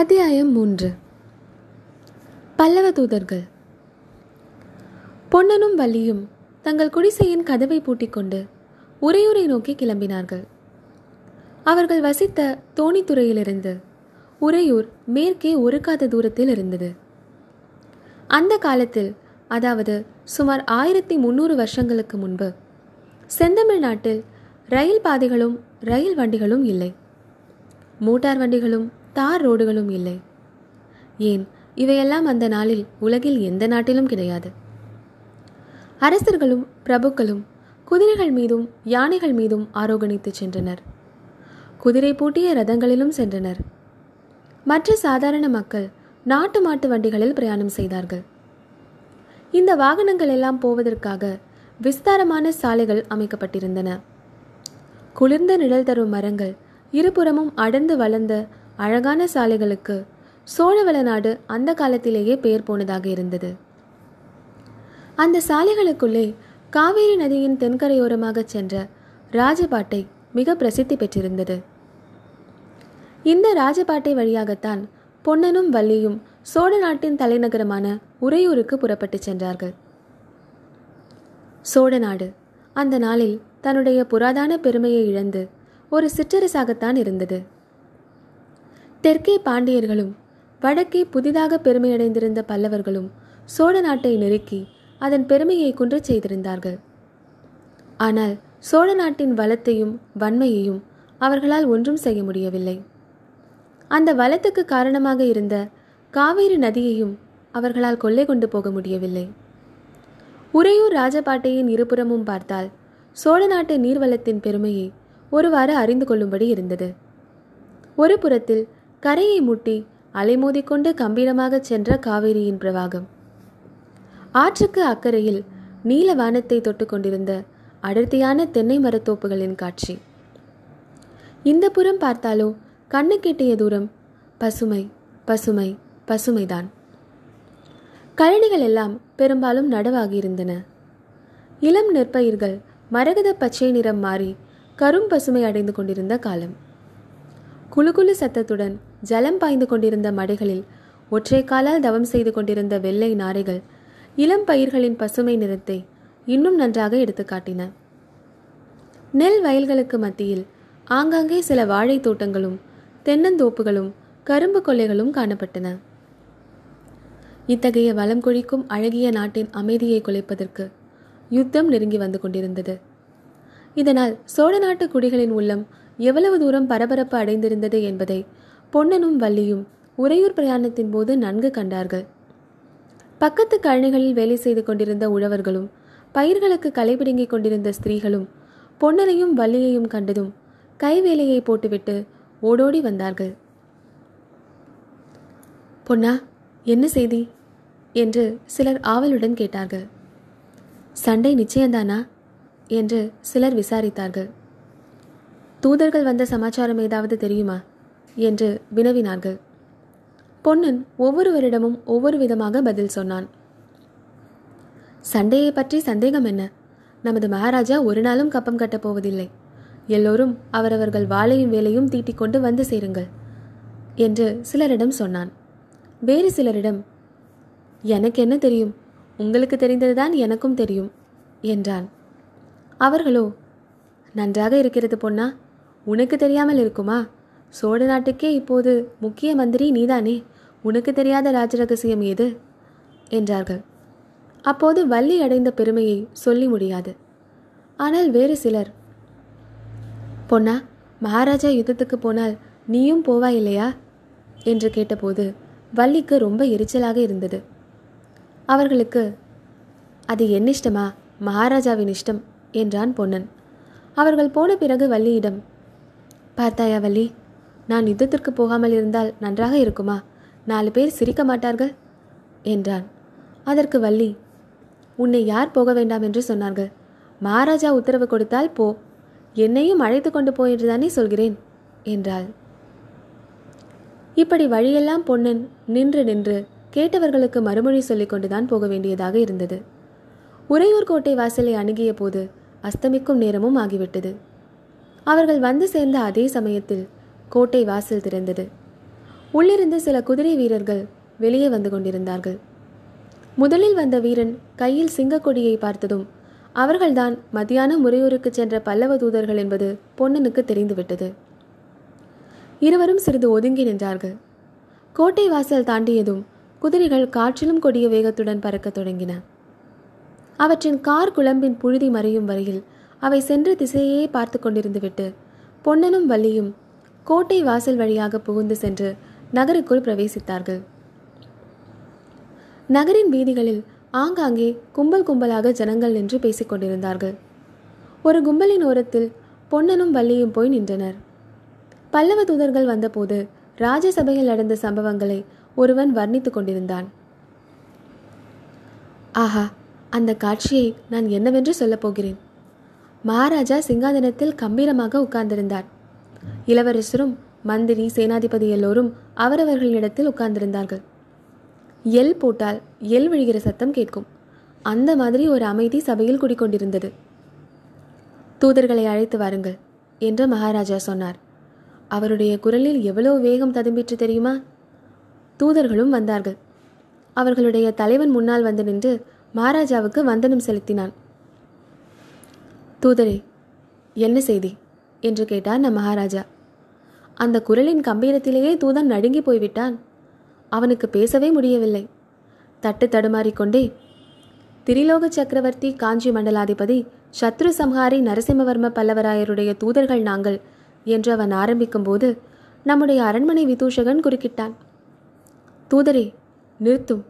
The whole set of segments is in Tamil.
அத்தியாயம் மூன்று. பல்லவ தூதர்கள். பொன்னனும் வள்ளியும் தங்கள் குடிசையின் கதவை பூட்டிக்கொண்டு உறையூரை நோக்கி கிளம்பினார்கள். அவர்கள் வசித்த தோணித்துறையிலிருந்து உறையூர் மேற்கே ஒரு காத தூரத்தில் இருந்தது. அந்த காலத்தில் அதாவது சுமார் ஆயிரத்தி முன்னூறு வருஷங்களுக்கு முன்பு செந்தமிழ் நாட்டில் ரயில் பாதைகளும் ரயில் வண்டிகளும் இல்லை. மோட்டார் வண்டிகளும் தார் ரோடுகளும் இல்லை. ஏன்? இவையெல்லாம் அந்த நாளில் உலகில் எந்த நாட்டிலும் கிடையாது. அரசர்களும் பிரபுக்களும் குதிரைகள் மீதும் யானைகள் மீதும் ஆரோகணித்து சென்றனர். குதிரை பூட்டிய ரதங்களிலும் சென்றனர். மற்ற சாதாரண மக்கள் நாட்டு மாட்டு வண்டிகளில் பிரயாணம் செய்தார்கள். இந்த வாகனங்கள் எல்லாம் போவதற்காக விஸ்தாரமான சாலைகள் அமைக்கப்பட்டிருந்தன. குளிர்ந்த நிழல் தரும் மரங்கள் இருபுறமும் அடர்ந்து வளர்ந்த அழகான சாலைகளுக்கு சோழவள நாடு அந்த காலத்திலேயே பெயர் போனதாக இருந்தது. அந்த சாலைகளுக்குள்ளே காவேரி நதியின் தென்கரையோரமாக சென்ற ராஜபாட்டை மிக பிரசித்தி பெற்றிருந்தது. இந்த ராஜபாட்டை வழியாகத்தான் பொன்னனும் வள்ளியும் சோழ நாட்டின் தலைநகரமான உறையூருக்கு புறப்பட்டு சென்றார்கள். சோழ நாடு அந்த நாளில் தன்னுடைய புராதான பெருமையை இழந்து ஒரு சிற்றரசாகத்தான் இருந்தது. தெற்கே பாண்டியர்களும் வடக்கே புதிதாக பெருமையடைந்திருந்த பல்லவர்களும் சோழ நாட்டை நெருக்கி அதன் பெருமையை குன்றச் செய்திருந்தார்கள். ஆனால் சோழ நாட்டின் வளத்தையும் வன்மையையும் அவர்களால் ஒன்றும் செய்ய முடியவில்லை. அந்த வளத்துக்கு காரணமாக இருந்த காவேரி நதியையும் அவர்களால் கொள்ளை கொண்டு போக முடியவில்லை. உறையூர் ராஜபாட்டையின் இருபுறமும் பார்த்தால் சோழ நாட்டு நீர்வளத்தின் பெருமையை ஒருவாறு அறிந்து கொள்ளும்படி இருந்தது. ஒரு புறத்தில் கரையை முட்டி அலைமோதிக்கொண்டு கம்பீரமாக சென்ற காவேரியின் பிரவாகம். ஆற்றுக்கு அக்கறையில் நீல வானத்தை தொட்டு கொண்டிருந்த அடர்த்தியான தென்னை மரத்தோப்புகளின் காட்சி. இந்த புறம் பார்த்தாலோ கண்ணு கெட்டிய தூரம் பசுமை பசுமை பசுமைதான். கழனிகள் எல்லாம் பெரும்பாலும் நடவாகியிருந்தன. இளம் நெற்பயிர்கள் மரகத பச்சை நிறம் மாறி கரும் பசுமை அடைந்து கொண்டிருந்த காலம். குலுகுலு சத்தத்துடன் ஜலம் பாய்ந்து கொண்டிருந்த மடைகளில் ஒற்றை காலால் தவம் செய்து கொண்டிருந்த வெள்ளை நாரைகள் இளம் பயிர்களின் பசுமை நிறத்தை இன்னும் நன்றாக எடுத்துக்காட்டின நெல் வயல்களுக்கு மத்தியில் ஆங்காங்கே சில வாழை தோட்டங்களும் தென்னந்தோப்புகளும் கரும்பு கொள்ளைகளும் காணப்பட்டன. இத்தகைய வளம் கொழிக்கும் அழகிய நாட்டின் அமைதியை குலைப்பதற்கு யுத்தம் நெருங்கி வந்து கொண்டிருந்தது. இதனால் சோழ நாட்டு குடிகளின் உள்ளம் எவ்வளவு தூரம் பரபரப்பு அடைந்திருந்தது என்பதை பொன்னனும் வள்ளியும் உறையூர் பிரயாணத்தின் போது நன்கு கண்டார்கள். பக்கத்து கழனிகளில் வேலை செய்து கொண்டிருந்த உழவர்களும் பயிர்களுக்கு களைபிடுங்கிக் கொண்டிருந்த ஸ்திரீகளும் பொன்னனையும் வள்ளியையும் கண்டதும் கைவேலையை போட்டுவிட்டு ஓடோடி வந்தார்கள். பொன்னா என்ன செய்தி என்று சிலர் ஆவலுடன் கேட்டார்கள். சண்டை நிச்சயம்தானா என்று சிலர் விசாரித்தார்கள். தூதர்கள் வந்த சமாச்சாரம் ஏதாவது தெரியுமா? என்று வினவினார்கள். பொன்னன் ஒவ்வொருவரிடமும் ஒவ்வொரு விதமாக பதில் சொன்னான். சண்டையை பற்றி சந்தேகம் என்ன? நமது மகாராஜா ஒரு நாளும் கப்பம் கட்டப் போவதில்லை. எல்லோரும் அவரவர்கள் வாளையும் வேலையும் தீட்டிக் கொண்டு வந்து சேருங்கள் என்று சிலரிடம் சொன்னான். வேறு சிலரிடம் எனக்கு என்ன தெரியும்? உங்களுக்கு தெரிந்ததுதான் எனக்கும் தெரியும் என்றான். அவர்களோ நன்றாக இருக்கிறது பொன்னா உனக்கு தெரியாமல் இருக்குமா? சோழ நாட்டுக்கே இப்போது முக்கிய மந்திரி நீதானே? உனக்கு தெரியாத ராஜ ரகசியம் என்றார்கள். அப்போது வள்ளி அடைந்த பெருமையை சொல்லி முடியாது. ஆனால் வேறு சிலர் பொன்னா மகாராஜா யுத்தத்துக்கு போனால் நீயும் போவா இல்லையா? என்று கேட்டபோது வள்ளிக்கு ரொம்ப எரிச்சலாக இருந்தது. அவர்களுக்கு அது என் இஷ்டமா மகாராஜாவின் இஷ்டம் என்றான் பொன்னன். அவர்கள் போன பிறகு வள்ளியிடம் பார்த்தாயா வள்ளி? நான் யுத்தத்திற்கு போகாமல் இருந்தால் நன்றாக இருக்குமா? நாலு பேர் சிரிக்க மாட்டார்கள்? என்றான். அதற்கு வள்ளி உன்னை யார் போக வேண்டாம் என்று சொன்னார்கள்? மகாராஜா உத்தரவு கொடுத்தால் போ. என்னையும் அழைத்து கொண்டு போ என்றுதானே சொல்கிறேன் என்றாள். இப்படி வழியெல்லாம் பொன்னன் நின்று நின்று கேட்டவர்களுக்கு மறுமொழி சொல்லிக் கொண்டுதான் போக வேண்டியதாக இருந்தது. உறையூர் கோட்டை வாசலை அணுகிய போது அஸ்தமிக்கும் நேரமும் ஆகிவிட்டது. அவர்கள் வந்து சேர்ந்த அதே சமயத்தில் கோட்டை வாசல் திறந்தது. உள்ளிருந்து சில குதிரை வீரர்கள் வெளியே வந்து கொண்டிருந்தார்கள். முதலில் வந்த வீரன் கையில் சிங்கக்கொடியை பார்த்ததும் அவர்கள்தான் மத்தியான முறையூருக்கு சென்ற பல்லவ தூதர்கள் என்பது பொன்னனுக்கு தெரிந்துவிட்டது. இருவரும் சிறிது ஒதுங்கி நின்றார்கள். கோட்டை வாசல் தாண்டியதும் குதிரைகள் காற்றிலும் கொடிய வேகத்துடன் பறக்கத் தொடங்கின. அவற்றின் கார் குழம்பின் புழுதி மறையும் வரையில் அவை சென்ற திசையே பார்த்து கொண்டிருந்துவிட்டு பொன்னனும் வள்ளியும் கோட்டை வாசல் வழியாக புகுந்து சென்று நகருக்குள் பிரவேசித்தார்கள். நகரின் வீதிகளில் ஆங்காங்கே கும்பல் கும்பலாக ஜனங்கள் நின்று பேசிக் கொண்டிருந்தார்கள். ஒரு கும்பலின் ஓரத்தில் பொன்னனும் வள்ளியும் போய் நின்றனர். பல்லவ தூதர்கள் வந்தபோது ராஜசபையில் நடந்த சம்பவங்களை ஒருவன் வர்ணித்துக் கொண்டிருந்தான். ஆஹா அந்த காட்சியை நான் என்னவென்று சொல்லப் போகிறேன். மகாராஜா சிங்காதனத்தில் கம்பீரமாக உட்கார்ந்திருந்தார். இளவரசரும் மந்திரி சேனாதிபதி எல்லோரும் அவரவர்களிடத்தில் உட்கார்ந்திருந்தார்கள். எல் போட்டால் எல் விழுகிற சத்தம் கேட்கும். அந்த மாதிரி ஒரு அமைதி சபையில் குடிக்கொண்டிருந்தது. தூதர்களை அழைத்து வாருங்கள் என்று மகாராஜா சொன்னார். அவருடைய குரலில் எவ்வளோ வேகம் ததும்பிற்று தெரியுமா? தூதர்களும் வந்தார்கள். அவர்களுடைய தலைவன் முன்னால் வந்து நின்று மகாராஜாவுக்கு வந்தனம் செலுத்தினான். தூதரே என்ன செய்தி? என்று கேட்டார் நம் மகாராஜா. அந்த குரலின் கம்பீரத்திலேயே தூதன் நடுங்கி போய்விட்டான். அவனுக்கு பேசவே முடியவில்லை. தட்டு தடுமாறிக்கொண்டே திரிலோக சக்கரவர்த்தி காஞ்சி மண்டலாதிபதி சத்ரு சம்ஹாரி நரசிம்மவர்ம பல்லவராயருடைய தூதர்கள் நாங்கள் என்று அவன் ஆரம்பிக்கும்போது நம்முடைய அரண்மனை விதூஷகன் குறுக்கிட்டான். தூதரே நிறுத்தும்.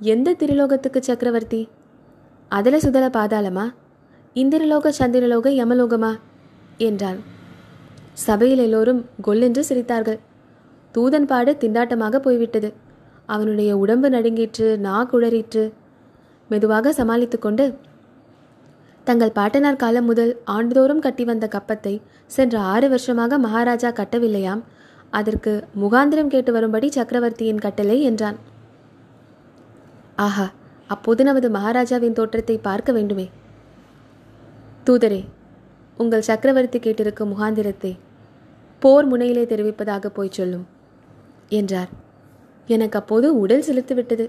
எந்த திரிலோகத்துக்கு சக்கரவர்த்தி? அதல சுதல பாதாளமா? இந்திரலோக சந்திரலோக யமலோகமா? என்றான் சபையில் எல்லோரும் கொல்லென்று சிரித்தார்கள். தூதன் பாடு திண்டாட்டமாக போய்விட்டது. அவனுடைய உடம்பு நடுங்கிற்று நா குழறிற்று. மெதுவாக சமாளித்து கொண்டு தங்கள் பாட்டனார் காலம் முதல் ஆண்டுதோறும் கட்டி வந்த கப்பத்தை சென்ற ஆறு வருஷமாக மகாராஜா கட்டவில்லையாம். அதற்கு முகாந்திரம் கேட்டு வரும்படி சக்கரவர்த்தியின் கட்டளை என்றான். ஆஹா அப்போது நமது மகாராஜாவின் தோற்றத்தை பார்க்க வேண்டுமே. தூதரே உங்கள் சக்கரவர்த்தி கேட்டிருக்கும் முகாந்திரத்தை போர் முனையிலே தெரிவிப்பதாக போய் சொல்லும் என்றார். எனக்கு அப்போது உடல் செலுத்திவிட்டது.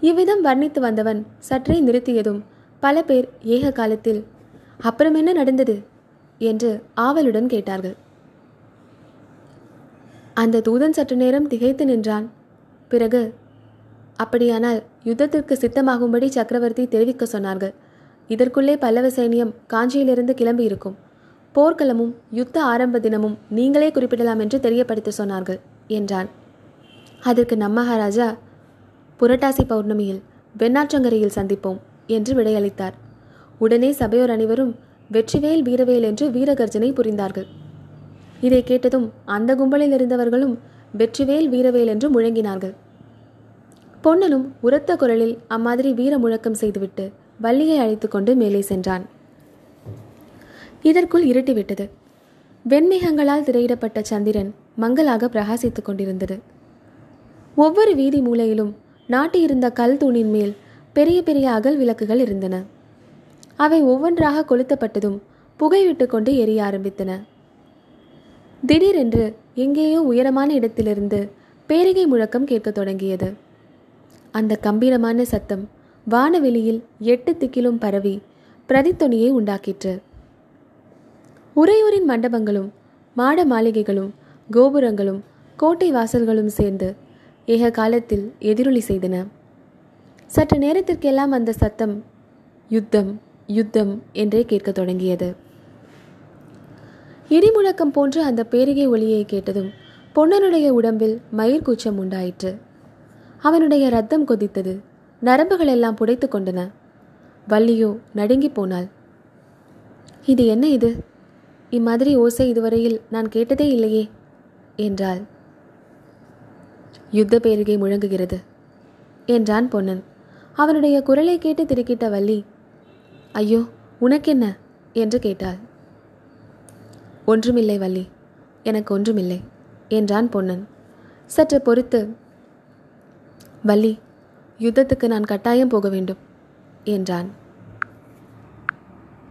இவ்விதம் வர்ணித்து வந்தவன் சற்றே நிறுத்தியதும் பல பேர் ஏக காலத்தில் அப்புறம் என்ன நடந்தது? என்று ஆவலுடன் கேட்டார்கள். அந்த தூதன் சற்று நேரம் திகைத்து நின்றான். பிறகு அப்படியானால் யுத்தத்திற்கு சித்தமாகும்படி சக்கரவர்த்தி தெரிவிக்க சொன்னார்கள். இதற்குள்ளே பல்லவ சைனியம் காஞ்சியிலிருந்து கிளம்பி இருக்கும் போர்க்களமும் யுத்த ஆரம்ப தினமும் நீங்களே குறிப்பிடலாம் என்று தெரியப்படுத்த சொன்னார்கள் என்றான். அதற்கு நம்ம மகாராஜா புரட்டாசி பௌர்ணமியில் வெண்ணாற்றங்கரையில் சந்திப்போம் என்று விடையளித்தார். உடனே சபையோர் அனைவரும் வெற்றிவேல் வீரவேல் என்று வீரகர்ஜனை புரிந்தார்கள். இதை கேட்டதும் அந்த கும்பலில் இருந்தவர்களும் வெற்றிவேல் வீரவேல் என்று முழங்கினார்கள். பொன்னனும் உரத்த குரலில் அம்மாதிரி வீர முழக்கம் செய்துவிட்டு வள்ளியை அழைத்து கொண்டு மேலே சென்றான். இதற்குள் இருட்டிவிட்டது வெண்மேகங்களால் திரையிடப்பட்ட சந்திரன் மங்களாக பிரகாசித்துக் கொண்டிருந்தது. ஒவ்வொரு வீதி மூலையிலும் நாட்டியிருந்த கல் தூணின் மேல் பெரிய பெரிய அகல் விளக்குகள் இருந்தன. அவை ஒவ்வொன்றாக கொளுத்தப்பட்டதும் புகை விட்டுக்கொண்டு எரிய ஆரம்பித்தன. திடீரென்று எங்கேயோ உயரமான இடத்திலிருந்து பேரிகை முழக்கம் கேட்கத் தொடங்கியது. அந்த கம்பீரமான சத்தம் வானவெளியில் எட்டு திக்கிலும் பரவி பிரதித்தொனியை உண்டாக்கிற்று. உறையூரின் மண்டபங்களும் மாட மாளிகைகளும் கோபுரங்களும் கோட்டை வாசல்களும் சேர்ந்து ஏக காலத்தில் எதிரொலி செய்தன. சற்று நேரத்திற்கெல்லாம் அந்த சத்தம் யுத்தம் யுத்தம் என்றே கேட்கத் தொடங்கியது. இடிமுழக்கம் போன்ற அந்த பேரிகை ஒளியை கேட்டதும் பொன்னனுடைய உடம்பில் மயிர்கூச்சம் உண்டாயிற்று. அவனுடைய ரத்தம் கொதித்தது. நரம்புகள் எல்லாம் புடைத்து கொண்டன. வள்ளியோ நடுங்கி போனாள். இது என்ன இது? இம்மாதிரி ஓசை இதுவரையில் நான் கேட்டதே இல்லையே என்றாள். யுத்த பேரிகை முழங்குகிறது என்றான் பொன்னன். அவனுடைய குரலை கேட்டு திருக்கிட்ட வள்ளி ஐயோ உனக்கென்ன? என்று கேட்டாள். ஒன்றுமில்லை வள்ளி எனக்கு ஒன்றுமில்லை என்றான் பொன்னன். சற்று பொறுத்து வள்ளி யுத்தத்துக்கு நான் கட்டாயம் போக வேண்டும் என்றான்.